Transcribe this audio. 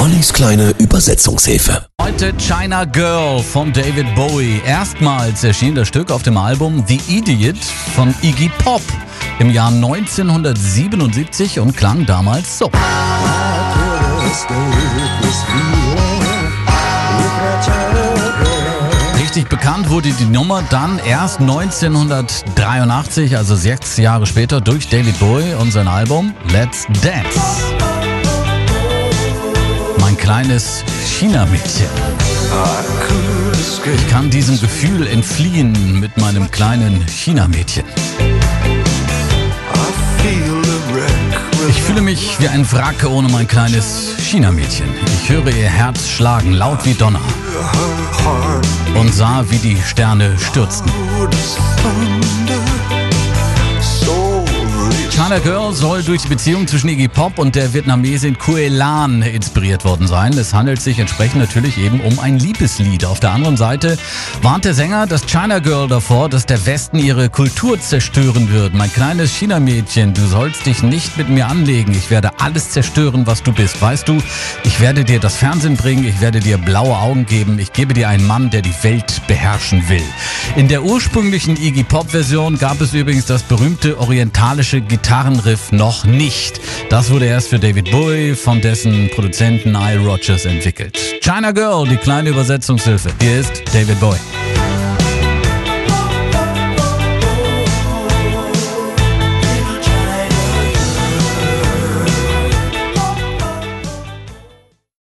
Ollis kleine Übersetzungshilfe. Heute China Girl von David Bowie. Erstmals erschien das Stück auf dem Album The Idiot von Iggy Pop im Jahr 1977 und klang damals so. Richtig bekannt wurde die Nummer dann erst 1983, also sechs Jahre später, durch David Bowie und sein Album Let's Dance. Kleines China-Mädchen. Ich kann diesem Gefühl entfliehen mit meinem kleinen China-Mädchen. Ich fühle mich wie ein Wrack ohne mein kleines China-Mädchen. Ich höre ihr Herz schlagen, laut wie Donner. Und sah, wie die Sterne stürzten. China Girl soll durch die Beziehung zwischen Iggy Pop und der Vietnamesin Kue Lan inspiriert worden sein. Es handelt sich entsprechend natürlich eben um ein Liebeslied. Auf der anderen Seite warnt der Sänger das China Girl davor, dass der Westen ihre Kultur zerstören wird. Mein kleines China-Mädchen, du sollst dich nicht mit mir anlegen. Ich werde alles zerstören, was du bist. Weißt du, ich werde dir das Fernsehen bringen, ich werde dir blaue Augen geben, ich gebe dir einen Mann, der die Welt beherrschen will. In der ursprünglichen Iggy Pop-Version gab es übrigens das berühmte orientalische Gitarre Gitarrenriff noch nicht. Das wurde erst für David Bowie von dessen Produzenten Nile Rodgers entwickelt. China Girl, die kleine Übersetzungshilfe. Hier ist David Bowie.